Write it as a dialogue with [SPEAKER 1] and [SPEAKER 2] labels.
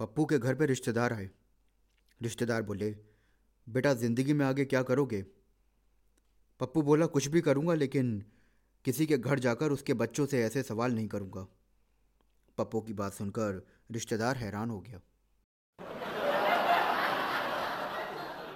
[SPEAKER 1] पप्पू के घर पे रिश्तेदार आए। रिश्तेदार बोले, बेटा, ज़िंदगी में आगे क्या करोगे? पप्पू बोला, कुछ भी करूँगा, लेकिन किसी के घर जाकर उसके बच्चों से ऐसे सवाल नहीं करूँगा। पप्पू की बात सुनकर रिश्तेदार हैरान हो गया।